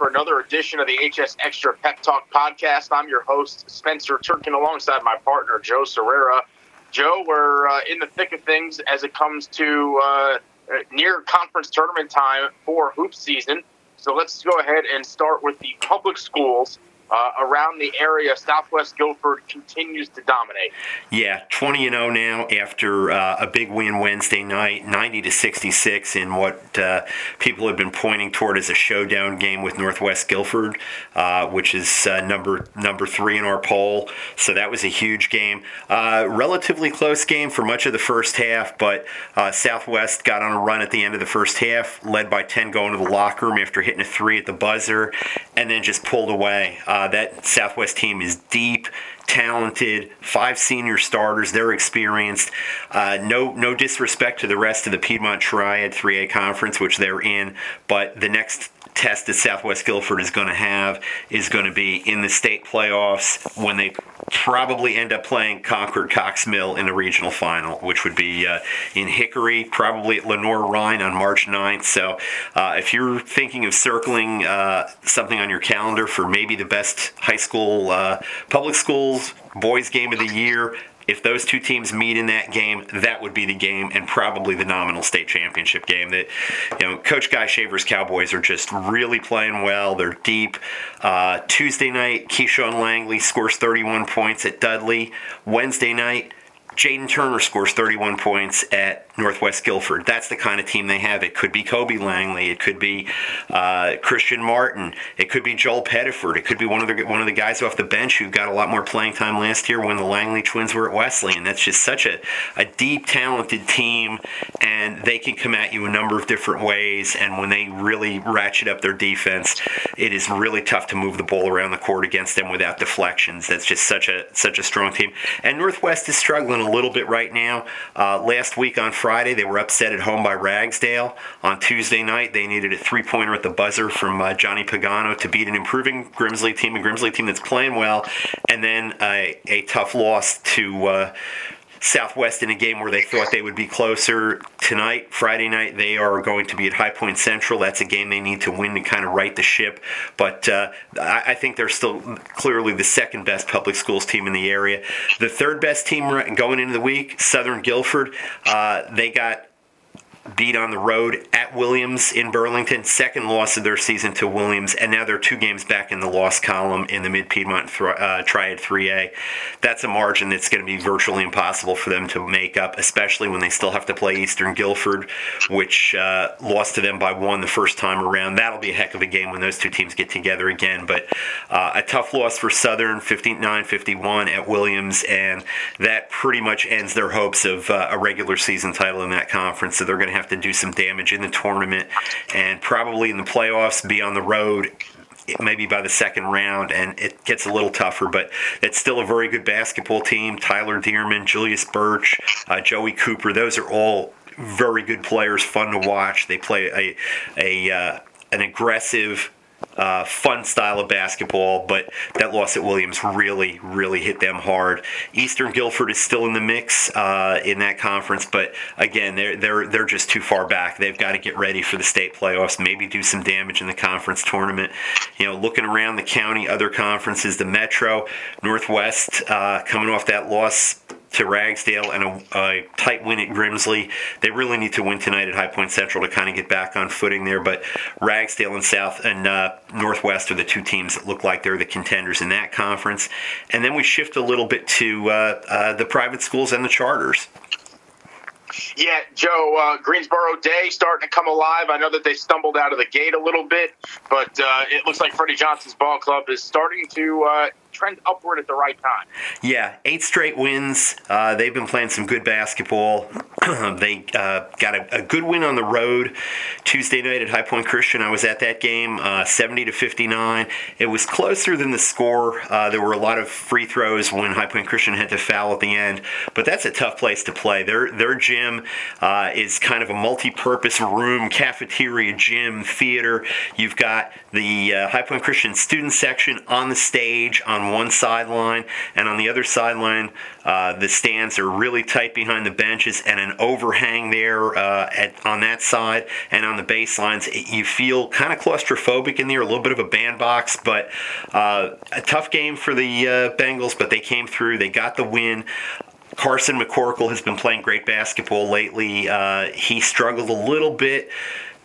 for another edition of the HSXtra Pep Talk podcast. I'm your host, Spencer Turkin, alongside my partner, Joe Sirera. Joe, we're uh, in the thick of things as it comes to uh, near conference tournament time for hoop season. So let's go ahead and start with the public schools uh, around the area, Southwest Guilford continues to dominate. Yeah, 20 and 0 now after uh, a big win Wednesday night, 90 to 66 in what uh, people have been pointing toward as a showdown game with Northwest Guilford, uh, which is uh, number number three in our poll. So that was a huge game. Uh, relatively close game for much of the first half, but Southwest got on a run at the end of the first half, led by 10 going to the locker room after hitting a three at the buzzer, and then just pulled away. Uh, that Southwest team is deep, talented, five senior starters. They're experienced. Uh, no, no disrespect to the rest of the Piedmont Triad 3A conference, which they're in, but the next test that Southwest Guilford is going to have is going to be in the state playoffs when they probably end up playing Concord Cox Mill in the regional final, which would be uh, in Hickory, probably at Lenoir-Rhyne on March 9th. So uh, if you're thinking of circling uh, something on your calendar for maybe the best high school, uh, public schools, boys game of the year, if those two teams meet in that game, that would be the game and probably the nominal state championship game. That you know, Coach Guy Shaver's Cowboys are just really playing well. They're deep. Uh, Tuesday night, Keyshawn Langley scores 31 points at Dudley. Wednesday night, Jaden Turner scores 31 points at Northwest Guilford. That's the kind of team they have. It could be Kobe Langley. It could be uh, Christian Martin. It could be Joel Pettiford. It could be one of the one of the guys off the bench who got a lot more playing time last year when the Langley twins were at Wesley. And that's just such a, a deep, talented team, and they can come at you a number of different ways. And when they really ratchet up their defense, it is really tough to move the ball around the court against them without deflections. That's just such a such a strong team. And Northwest is struggling a little bit right now. Uh, last week on Friday they were upset at home by Ragsdale. On Tuesday night, they needed a three pointer at the buzzer from uh, Johnny Pagano to beat an improving Grimsley team, a Grimsley team that's playing well, and then a, a tough loss to. Southwest in a game where they thought they would be closer. Tonight, Friday night, they are going to be at High Point Central. That's a game they need to win to kind of right the ship. But uh, I, I, think they're still clearly the second best public schools team in the area. The third best team going into the week, Southern Guilford. Uh, they got beat on the road at Williams in Burlington, second loss of their season to Williams, and now they're two games back in the loss column in the Mid Piedmont uh, Triad 3A. That's a margin that's going to be virtually impossible for them to make up, especially when they still have to play Eastern Guilford, which uh, lost to them by one the first time around. That'll be a heck of a game when those two teams get together again. But uh, a tough loss for Southern, 59 51 at Williams, and that pretty much ends their hopes of uh, a regular season title in that conference. So they're going to have to do some damage in the tournament and probably in the playoffs be on the road maybe by the second round, and it gets a little tougher, but it's still a very good basketball team. Tyler Dearman, Julius Birch, uh, Joey Cooper, those are all very good players, fun to watch. They play a, a uh, an aggressive uh, fun style of basketball, but that loss at Williams really, really hit them hard. Eastern Guilford is still in the mix uh, in that conference, but again, they're they're they're just too far back. They've got to get ready for the state playoffs, maybe do some damage in the conference tournament. You know, looking around the county, other conferences, the Metro, Northwest, uh, coming off that loss to Ragsdale and a, a, tight win at Grimsley. They really need to win tonight at High Point Central to kind of get back on footing there. But Ragsdale and South and uh, Northwest are the two teams that look like they're the contenders in that conference. And then we shift a little bit to uh, uh, the private schools and the charters. Yeah, Joe, uh, Greensboro Day starting to come alive. I know that they stumbled out of the gate a little bit, but uh, it looks like Freddie Johnson's ball club is starting to uh, trend upward at the right time. Yeah, eight straight wins. Uh, they've been playing some good basketball. they uh, got a, a, good win on the road Tuesday night at High Point Christian. I was at that game, uh, 70 to 59. It was closer than the score. Uh, there were a lot of free throws when High Point Christian had to foul at the end, but that's a tough place to play. Their their gym uh, is kind of a multi-purpose room, cafeteria, gym, theater. You've got the uh, High Point Christian student section on the stage on on one sideline, and on the other sideline, uh, the stands are really tight behind the benches and an overhang there uh, at, on that side and on the baselines. You feel kind of claustrophobic in there, a little bit of a bandbox, but uh, a tough game for the uh, Bengals, but they came through. They got the win. Carson McCorkle has been playing great basketball lately. Uh, he struggled a little bit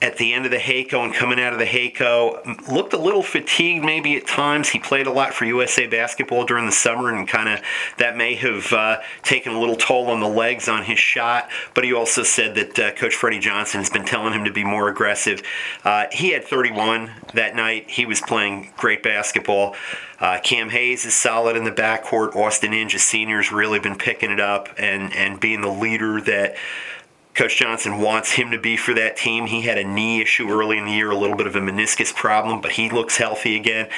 at the end of the HACO and coming out of the HACO. Looked a little fatigued maybe at times. He played a lot for USA basketball during the summer and kind of that may have uh, taken a little toll on the legs on his shot. But he also said that uh, Coach Freddie Johnson has been telling him to be more aggressive. Uh, he had 31 that night. He was playing great basketball. Uh, Cam Hayes is solid in the backcourt. Austin Inge, a senior, has really been picking it up and, and being the leader that Coach Johnson wants him to be for that team. He had a knee issue early in the year, a little bit of a meniscus problem, but he looks healthy again.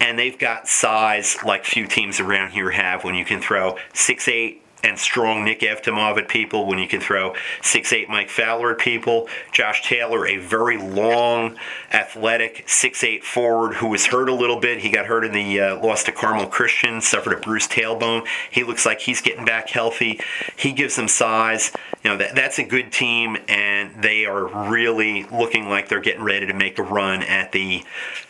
And they've got size like few teams around here have when you can throw six eight and strong Nick Evtimov at people when you can throw six eight Mike Fowler at people. Josh Taylor, a very long, athletic six eight forward who was hurt a little bit. He got hurt in the uh, loss to Carmel Christian, suffered a bruised tailbone. He looks like he's getting back healthy. He gives them size. You know that that's a good team, and they are really looking like they're getting ready to make a run at the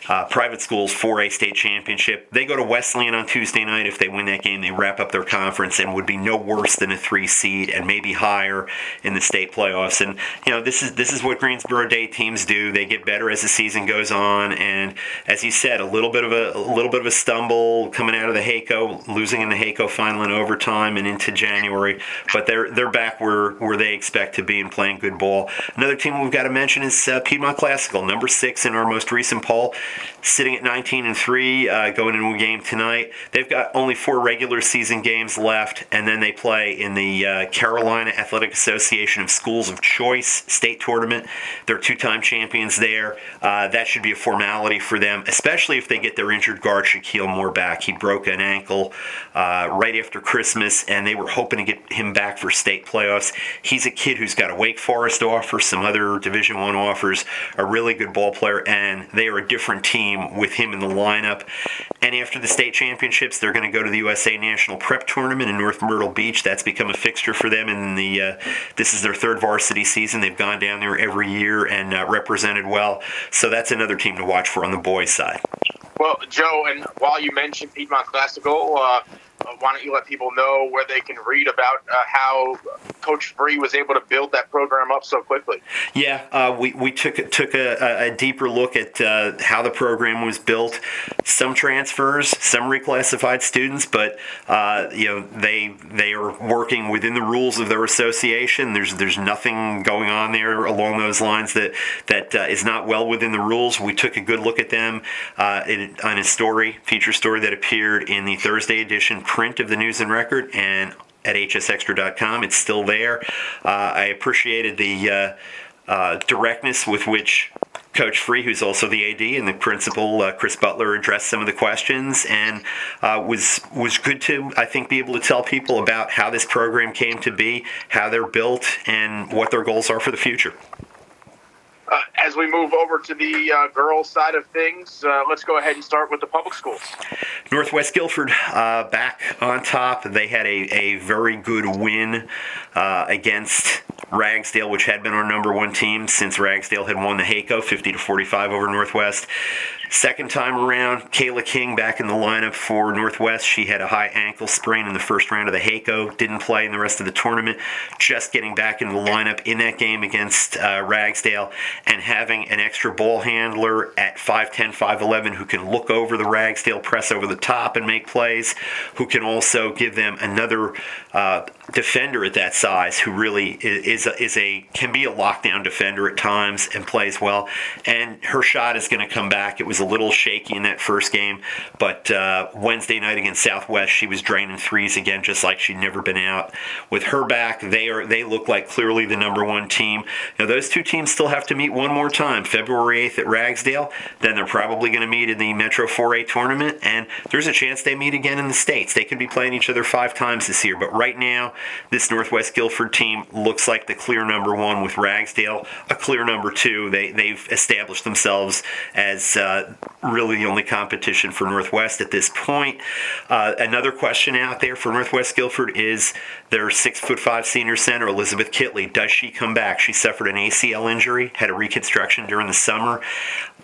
uh, private schools 4A state championship. They go to Wesleyan on Tuesday night. If they win that game, they wrap up their conference and would be no worse than a three seed and maybe higher in the state playoffs. And you know this is this is what Greensboro Day teams do. They get better as the season goes on. And as you said, a little bit of a, a little bit of a stumble coming out of the HACO, losing in the HACO final in overtime and into January. But they're they're back where where they expect to be and playing good ball. Another team we've got to mention is uh, Piedmont Classical, number six in our most recent poll sitting at 19 and 3 uh, going into a game tonight. They've got only four regular season games left, and then they play in the uh, Carolina Athletic Association of Schools of Choice state tournament. They're two time champions there. Uh, that should be a formality for them, especially if they get their injured guard Shaquille Moore back. He broke an ankle uh, right after Christmas, and they were hoping to get him back for state playoffs. He's a kid who's got a Wake Forest offer, some other Division One offers, a really good ball player, and they are a different team with him in the lineup. And after the state championships, they're going to go to the USA National Prep Tournament in North Myrtle Beach. That's become a fixture for them. In the uh, this is their third varsity season. They've gone down there every year and uh, represented well. So that's another team to watch for on the boys' side. Well, Joe, and while you mentioned Piedmont Classical, uh, why don't you let people know where they can read about uh, how Coach Free was able to build that program up so quickly? Yeah, uh, we, we took took a, a deeper look at uh, how the program was built. Some transfers, some reclassified students, but uh, you know they they are working within the rules of their association. There's there's nothing going on there along those lines that that uh, is not well within the rules. We took a good look at them in, on a story, feature story that appeared in the Thursday edition print of the News and Record and at hsxtra.com. It's still there. Uh, I appreciated the uh, uh, directness with which Coach Free, who's also the AD, and the principal, uh, Chris Butler, addressed some of the questions, and uh, was was good to, I think, be able to tell people about how this program came to be, how they're built, and what their goals are for the future. Uh, as we move over to the uh, girls' side of things, let's go ahead and start with the public schools. Northwest Guilford uh, back on top. They had a, a very good win uh, against Ragsdale, which had been our number one team since Ragsdale had won the HACO 50 to 45 over Northwest. Second time around, Kayla King back in the lineup for Northwest. She had a high ankle sprain in the first round of the HACO, didn't play in the rest of the tournament. Just getting back into the lineup in that game against uh, Ragsdale and having an extra ball handler at 5'10, 5'11 who can look over the Ragsdale press over the top and make plays, who can also give them another uh, defender at that size who really is a, is a can be a lockdown defender at times and plays well. And her shot is going to come back. It was a little shaky in that first game, but uh, Wednesday night against Southwest, she was draining threes again, just like she'd never been out. With her back, they are they look like clearly the number one team. Now those two teams still have to meet one more time, February 8th at Ragsdale. Then they're probably going to meet in the Metro 4A tournament, and there's a chance they meet again in the states. They could be playing each other five times this year, but right now this Northwest Guilford team looks like the clear number one with Ragsdale, a clear number two. They they've established themselves as uh, really the only competition for Northwest at this point. Uh, another question out there for Northwest Guilford is their six foot five senior center Elizabeth Kitley. Does she come back? She suffered an ACL injury, had a reconstruction during the summer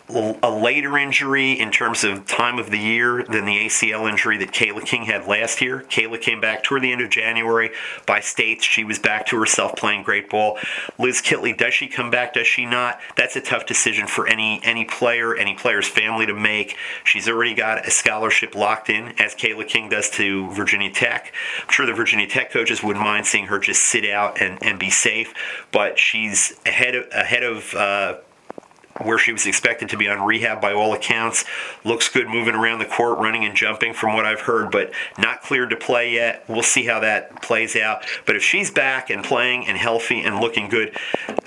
a later injury in terms of time of the year than the ACL injury that Kayla King had last year. Kayla came back toward the end of January by states. She was back to herself playing great ball. Liz Kitley, does she come back? Does she not? That's a tough decision for any any player, any player's family to make. She's already got a scholarship locked in, as Kayla King does to Virginia Tech. I'm sure the Virginia Tech coaches wouldn't mind seeing her just sit out and, and be safe, but she's ahead of ahead of uh, where she was expected to be on rehab by all accounts. Looks good moving around the court, running and jumping from what I've heard, but not cleared to play yet. We'll see how that plays out. But if she's back and playing and healthy and looking good,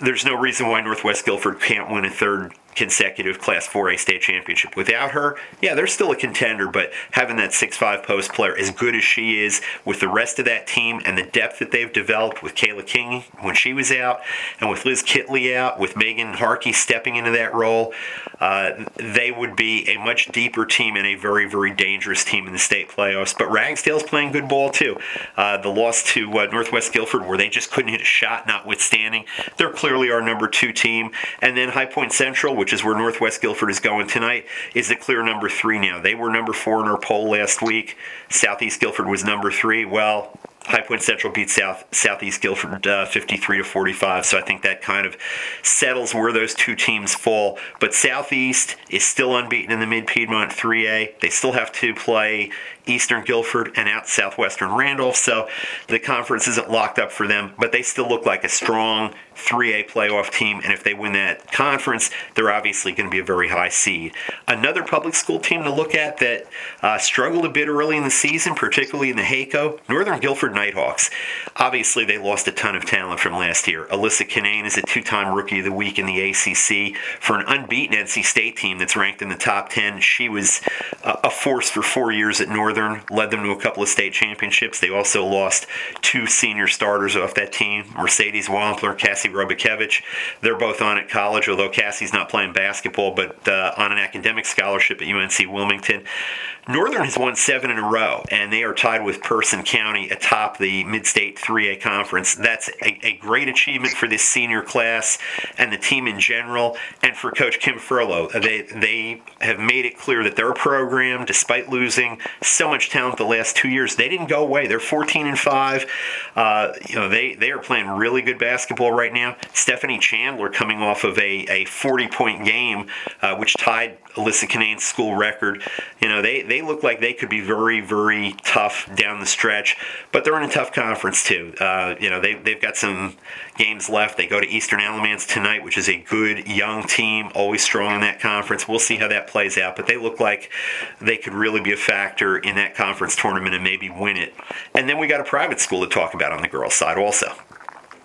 there's no reason why Northwest Guilford can't win a third consecutive Class 4A state championship. Without her, yeah, they're still a contender, but having that 6'5 post player as good as she is with the rest of that team and the depth that they've developed with Kayla King when she was out and with Liz Kitley out, with Megan Harkey stepping into that role, uh, they would be a much deeper team and a very, very dangerous team in the state playoffs. But Ragsdale's playing good ball too. Uh, the loss to uh, Northwest Guilford, where they just couldn't hit a shot, notwithstanding, they're clearly our number two team. And then High Point Central, which is where Northwest Guilford is going tonight, is the clear number three now. They were number four in our poll last week. Southeast Guilford was number three. Well, High Point Central beat South Southeast Guilford uh, 53 to 45. So I think that kind of settles where those two teams fall. But Southeast is still unbeaten in the Mid Piedmont 3A. They still have to play Eastern Guilford and out Southwestern Randolph. So the conference isn't locked up for them, but they still look like a strong 3A playoff team. And if they win that conference, they're obviously going to be a very high seed. Another public school team to look at that uh, struggled a bit early in the season, particularly in the HACO, Northern Guilford Nighthawks. Obviously, they lost a ton of talent from last year. Aislinn Konig is a two time Rookie of the Week in the ACC. For an unbeaten NC State team that's ranked in the top 10, she was a force for four years at Northern. Northern, led them to a couple of state championships. They also lost two senior starters off that team Mercedes Wampler, Cassie Robakevich. They're both on at college, although Cassie's not playing basketball, but uh, on an academic scholarship at UNC Wilmington. Northern has won seven in a row, and they are tied with Person County atop the Mid State 3A Conference. That's a, a, great achievement for this senior class and the team in general, and for Coach Kim Furlow. They, they have made it clear that their program, despite losing so much talent the last two years, they didn't go away. They're 14 and 5. Uh, you know, they, they are playing really good basketball right now. Stephanie Chandler coming off of a, a 40 point game, uh, which tied Aislinn Konig's school record. You know, they, they look like they could be very, very tough down the stretch, but they're in a tough conference too. Uh, you know, they, they've got some games left. They go to Eastern Alamance tonight, which is a good young team, always strong in that conference. We'll see how that plays out, but they look like they could really be a factor in that conference tournament and maybe win it. And then we got a private school to talk about on the girls' side also.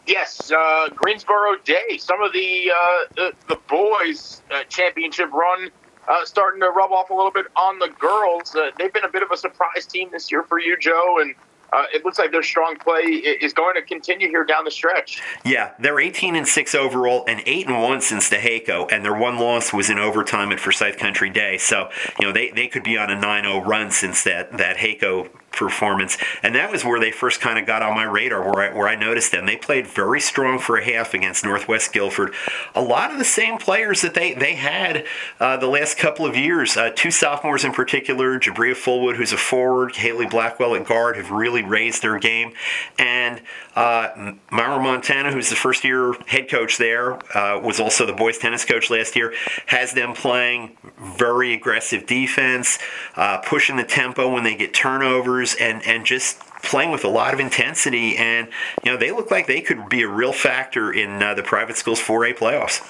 Yes, uh, Greensboro Day. Some of the uh, the, the, boys' uh, championship run uh, starting to rub off a little bit on the girls. Uh, they've been a bit of a surprise team this year for you, Joe, and uh, it looks like their strong play is going to continue here down the stretch. Yeah, they're 18 and six overall, and eight and one since the HACO, and their one loss was in overtime at Forsyth Country Day. So you know they, they could be on a 9-0 run since that that HACO performance. And that was where they first kind of got on my radar, where I, where I noticed them. They played very strong for a half against Northwest Guilford. A lot of the same players that they, they had uh, the last couple of years. Uh, two sophomores in particular, Jabria Fullwood, who's a forward, Haley Blackwell at guard, have really raised their game. And uh, Myra Montana, who's the first year head coach there, uh, was also the boys tennis coach last year, has them playing very aggressive defense, uh, pushing the tempo when they get turnovers and and just playing with a lot of intensity. And you know, they look like they could be a real factor in uh, the private schools 4A playoffs.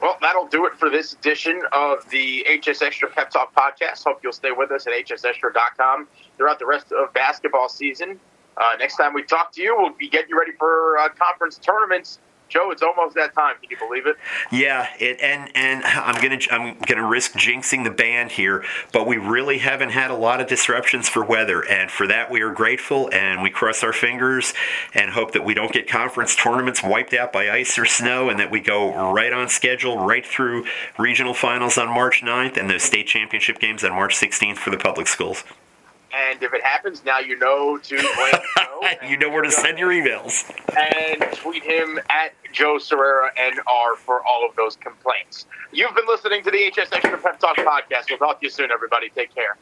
Well, that'll do it for this edition of the HSXtra Pep Talk podcast. Hope you'll stay with us at hsxtra.com throughout the rest of basketball season. Uh, next time we talk to you, we'll be getting you ready for uh, conference tournaments Joe, it's almost that time. Can you believe it? Yeah, it, and and I'm gonna I'm gonna risk jinxing the band here, but we really haven't had a lot of disruptions for weather, and for that we are grateful, and we cross our fingers and hope that we don't get conference tournaments wiped out by ice or snow, and that we go right on schedule, right through regional finals on March 9th and those state championship games on March 16th for the public schools. And if it happens, now you know to Joe. you know where to send your emails. And tweet him at Joe Sirera NR for all of those complaints. You've been listening to the HSXtra Pep Talk podcast. We'll talk to you soon, everybody. Take care.